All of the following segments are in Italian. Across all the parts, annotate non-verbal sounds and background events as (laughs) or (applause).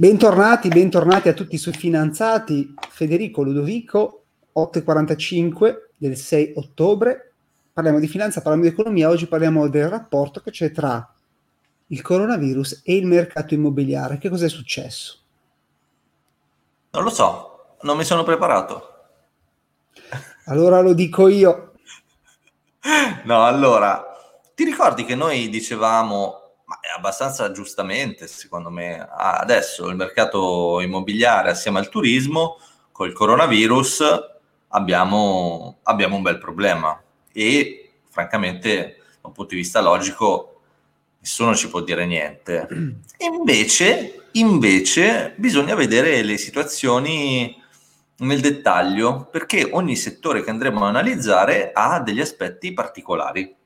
Bentornati, bentornati a tutti i suoi finanziati. Federico Ludovico, 8.45 del 6 ottobre. Parliamo di finanza, parliamo di economia. Oggi parliamo del rapporto che c'è tra il coronavirus e il mercato immobiliare. Che cos'è successo? Non lo so, non mi sono preparato. Allora lo dico io. No, allora, ti ricordi che noi dicevamo ma è abbastanza giustamente, secondo me. Adesso il mercato immobiliare assieme al turismo, col coronavirus, abbiamo, abbiamo un bel problema e francamente, da un punto di vista logico, nessuno ci può dire niente. (clears throat) Invece, invece bisogna vedere le situazioni nel dettaglio perché ogni settore che andremo a analizzare ha degli aspetti particolari.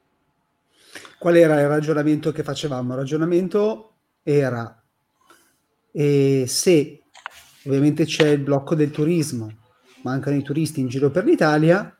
Qual era il ragionamento che facevamo? Il ragionamento era eh, se ovviamente c'è il blocco del turismo, mancano i turisti in giro per l'Italia,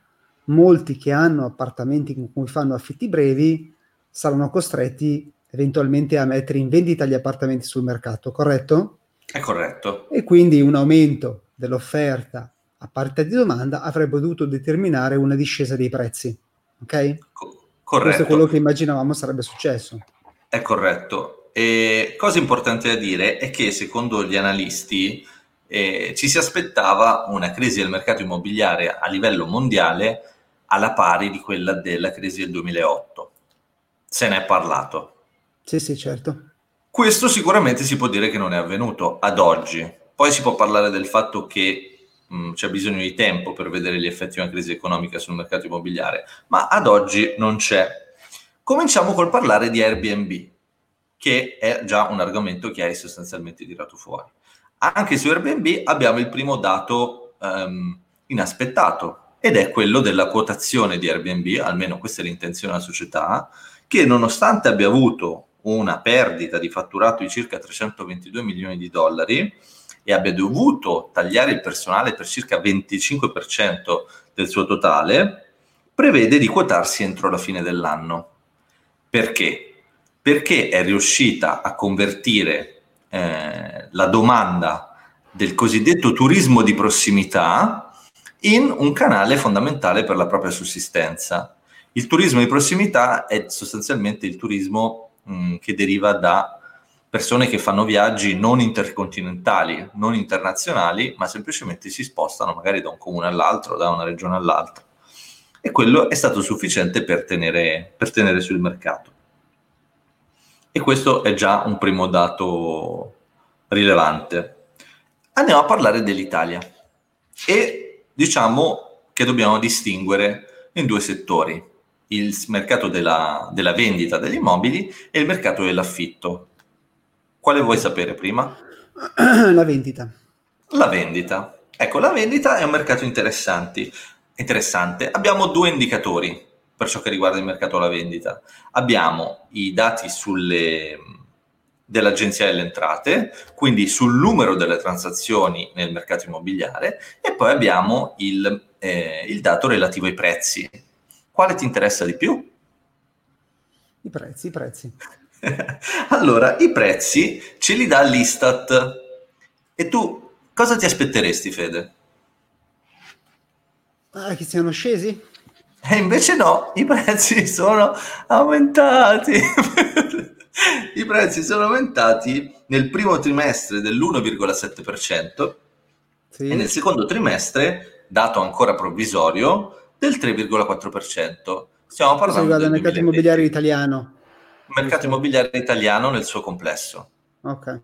molti che hanno appartamenti con cui fanno affitti brevi saranno costretti eventualmente a mettere in vendita gli appartamenti sul mercato, corretto? È corretto. E quindi un aumento dell'offerta a parte di domanda avrebbe dovuto determinare una discesa dei prezzi. Ok? Co- Corretto. Questo è quello che immaginavamo sarebbe successo. È corretto. E cosa importante da dire è che secondo gli analisti eh, ci si aspettava una crisi del mercato immobiliare a livello mondiale alla pari di quella della crisi del 2008. Se ne è parlato. Sì, sì, certo. Questo sicuramente si può dire che non è avvenuto ad oggi. Poi si può parlare del fatto che mh, c'è bisogno di tempo per vedere gli effetti di una crisi economica sul mercato immobiliare, ma ad oggi non c'è. Cominciamo col parlare di Airbnb, che è già un argomento che hai sostanzialmente tirato fuori. Anche su Airbnb abbiamo il primo dato um, inaspettato ed è quello della quotazione di Airbnb, almeno questa è l'intenzione della società, che nonostante abbia avuto una perdita di fatturato di circa 322 milioni di dollari, e abbia dovuto tagliare il personale per circa 25% del suo totale, prevede di quotarsi entro la fine dell'anno. Perché? Perché è riuscita a convertire eh, la domanda del cosiddetto turismo di prossimità in un canale fondamentale per la propria sussistenza. Il turismo di prossimità è sostanzialmente il turismo mh, che deriva da persone che fanno viaggi non intercontinentali, non internazionali, ma semplicemente si spostano magari da un comune all'altro, da una regione all'altra. E quello è stato sufficiente per tenere, per tenere sul mercato. E questo è già un primo dato rilevante. Andiamo a parlare dell'Italia e diciamo che dobbiamo distinguere in due settori, il mercato della, della vendita degli immobili e il mercato dell'affitto. Quale vuoi sapere prima? (clears throat) La vendita. La vendita. Ecco, la vendita è un mercato interessante. Abbiamo due indicatori per ciò che riguarda il mercato della vendita. Abbiamo i dati sulle, dell'Agenzia delle Entrate, quindi sul numero delle transazioni nel mercato immobiliare, e poi abbiamo il, eh, il dato relativo ai prezzi. Quale ti interessa di più? I prezzi, i prezzi. (laughs) allora, i prezzi ce li dà l'Istat. E tu cosa ti aspetteresti, Fede? Ah, che siano scesi? E invece no, i prezzi (laughs) sono aumentati. (laughs) I prezzi sono aumentati nel primo trimestre dell'1,7% sì. e nel secondo trimestre, dato ancora provvisorio, del 3,4%. Stiamo parlando del mercato immobiliare italiano mercato immobiliare italiano nel suo complesso. Ok.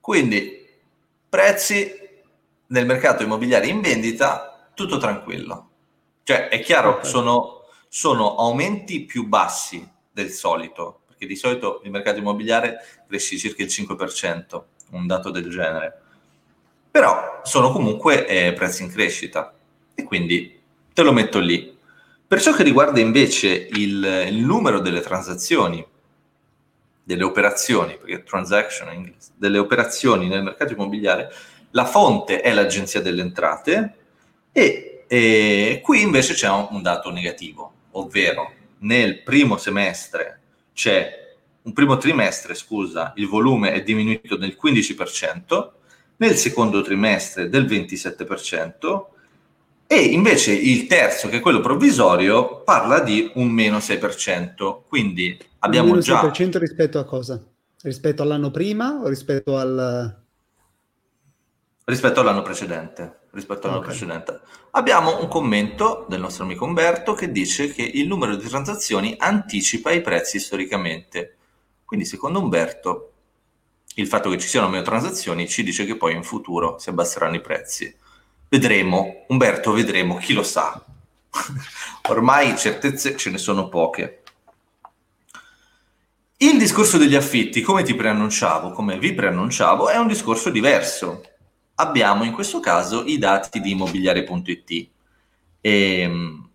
Quindi prezzi nel mercato immobiliare in vendita, tutto tranquillo. Cioè, è chiaro, okay. sono, sono aumenti più bassi del solito, perché di solito il mercato immobiliare cresce circa il 5%, un dato del genere. Però sono comunque eh, prezzi in crescita e quindi te lo metto lì. Per ciò che riguarda invece il, il numero delle transazioni, delle operazioni, perché transaction in inglese, delle operazioni nel mercato immobiliare, la fonte è l'Agenzia delle Entrate e, e qui invece c'è un, un, dato negativo, ovvero nel primo semestre c'è un primo trimestre, scusa, il volume è diminuito del 15%, nel secondo trimestre del 27%, e invece il terzo, che è quello provvisorio, parla di un meno 6%. Quindi abbiamo un meno già... 6% rispetto a cosa? Rispetto all'anno prima o rispetto al... Rispetto all'anno precedente. Rispetto all'anno okay. precedente. Abbiamo un commento del nostro amico Umberto che dice che il numero di transazioni anticipa i prezzi storicamente. Quindi secondo Umberto il fatto che ci siano meno transazioni ci dice che poi in futuro si abbasseranno i prezzi. Vedremo, Umberto, vedremo, chi lo sa. Ormai certezze ce ne sono poche. Il discorso degli affitti, come ti preannunciavo, come vi preannunciavo, è un discorso diverso. Abbiamo in questo caso i dati di immobiliare.it. Ehm,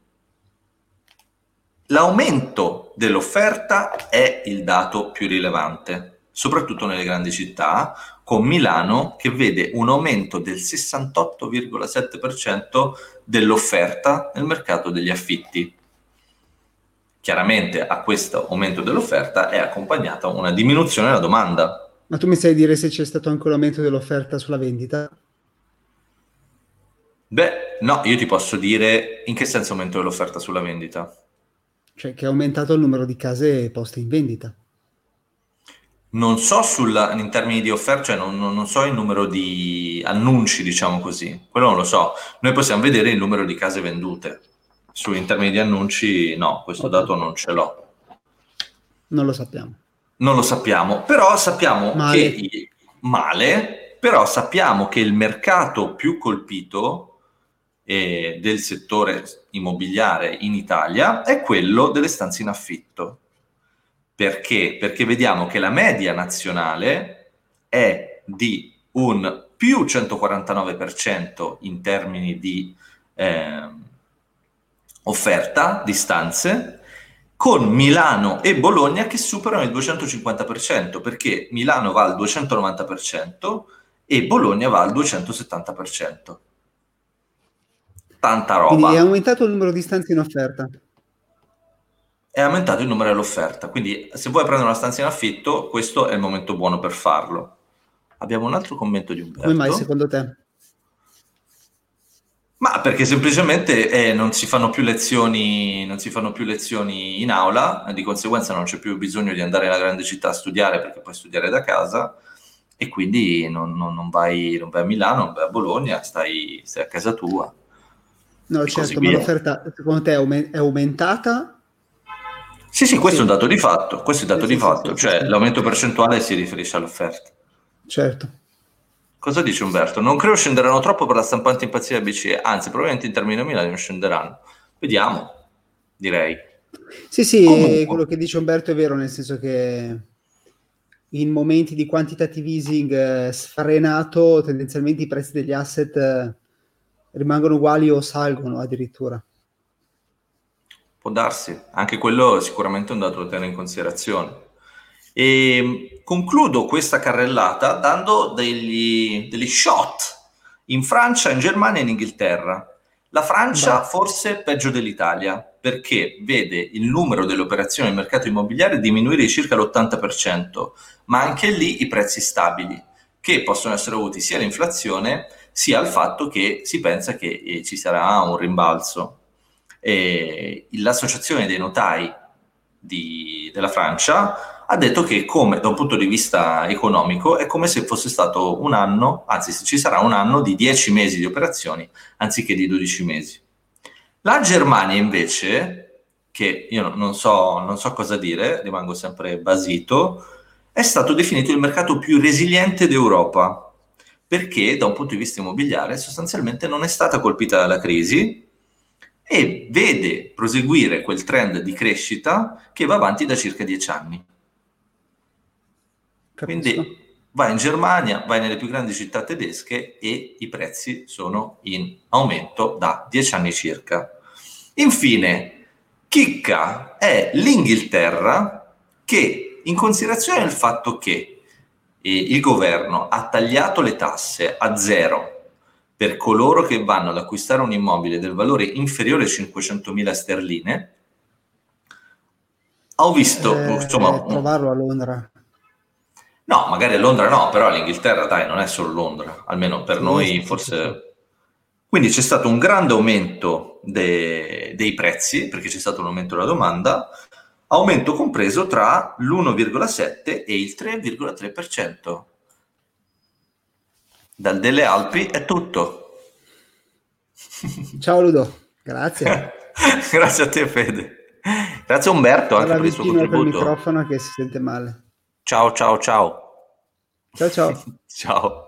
l'aumento dell'offerta è il dato più rilevante, soprattutto nelle grandi città, con Milano che vede un aumento del 68,7% dell'offerta nel mercato degli affitti. Chiaramente a questo aumento dell'offerta è accompagnata una diminuzione della domanda. Ma tu mi sai dire se c'è stato anche un aumento dell'offerta sulla vendita? Beh, no, io ti posso dire in che senso aumento dell'offerta sulla vendita. Cioè che è aumentato il numero di case poste in vendita. Non so sulla, in termini di offerta, cioè non, non, so il numero di annunci, diciamo così, quello non lo so. Noi possiamo vedere il numero di case vendute. Su, in termini di annunci, no, questo okay. dato non ce l'ho. Non lo sappiamo. Non lo sappiamo, però sappiamo male. che male, però sappiamo che il mercato più colpito eh, del settore immobiliare in Italia è quello delle stanze in affitto perché? Perché vediamo che la media nazionale è di un più 149% in termini di eh, offerta di stanze, con Milano e Bologna che superano il 250%, perché Milano va al 290% e Bologna va al 270%. Tanta roba. Quindi è aumentato il numero di stanze in offerta è aumentato il numero dell'offerta. Quindi, se vuoi prendere una stanza in affitto, questo è il momento buono per farlo. Abbiamo un altro commento di Umberto. Come mai secondo te? Ma perché semplicemente eh, non, si fanno più lezioni, non si fanno più lezioni in aula, e di conseguenza non c'è più bisogno di andare nella grande città a studiare perché puoi studiare da casa e quindi non, non, non, vai, non vai, a Milano, non vai a Bologna, stai, stai a casa tua. No, certo, ma l'offerta secondo te è aumentata sì, sì, questo è un dato di fatto, questo è un dato di fatto, cioè l'aumento percentuale si riferisce all'offerta. Certo. Cosa dice Umberto? Non credo scenderanno troppo per la stampante impazzita BCE, anzi probabilmente in termini nominali non scenderanno. Vediamo, direi. Sì, sì, Comunque. quello che dice Umberto è vero, nel senso che in momenti di quantitative easing eh, sfrenato tendenzialmente i prezzi degli asset eh, rimangono uguali o salgono addirittura. Può darsi, anche quello è sicuramente un dato da tenere in considerazione. E concludo questa carrellata dando degli, degli shot in Francia, in Germania e in Inghilterra. La Francia Beh. forse peggio dell'Italia perché vede il numero delle operazioni nel mercato immobiliare diminuire di circa l'80%, ma anche lì i prezzi stabili, che possono essere dovuti sia all'inflazione sia al fatto che si pensa che eh, ci sarà un rimbalzo eh, l'associazione dei notai di, della Francia ha detto che come, da un punto di vista economico è come se fosse stato un anno, anzi ci sarà un anno di 10 mesi di operazioni anziché di 12 mesi. La Germania invece, che io non so, non so cosa dire, rimango sempre basito, è stato definito il mercato più resiliente d'Europa perché da un punto di vista immobiliare sostanzialmente non è stata colpita dalla crisi e vede proseguire quel trend di crescita che va avanti da circa dieci anni. Capisco. Quindi vai in Germania, vai nelle più grandi città tedesche e i prezzi sono in aumento da dieci anni circa. Infine, chicca è l'Inghilterra che, in considerazione del fatto che eh, il governo ha tagliato le tasse a zero per coloro che vanno ad acquistare un immobile del valore inferiore a 500.000 sterline, Ho visto, Eh, insomma, trovarlo a Londra. no, magari a Londra no, però l'Inghilterra, dai, non è solo Londra, almeno per Sì, noi sì, forse... sì. Quindi c'è stato un grande aumento de- dei prezzi, perché c'è stato un aumento della domanda, aumento compreso tra l'1,7 e il 3,3%. Dal delle Alpi è tutto. (laughs) Ciao Ludo, grazie. (laughs) Grazie a te Fede. Grazie Umberto anche per il suo contributo. microfono che si sente male. Ciao ciao ciao. Ciao ciao. (laughs) Ciao.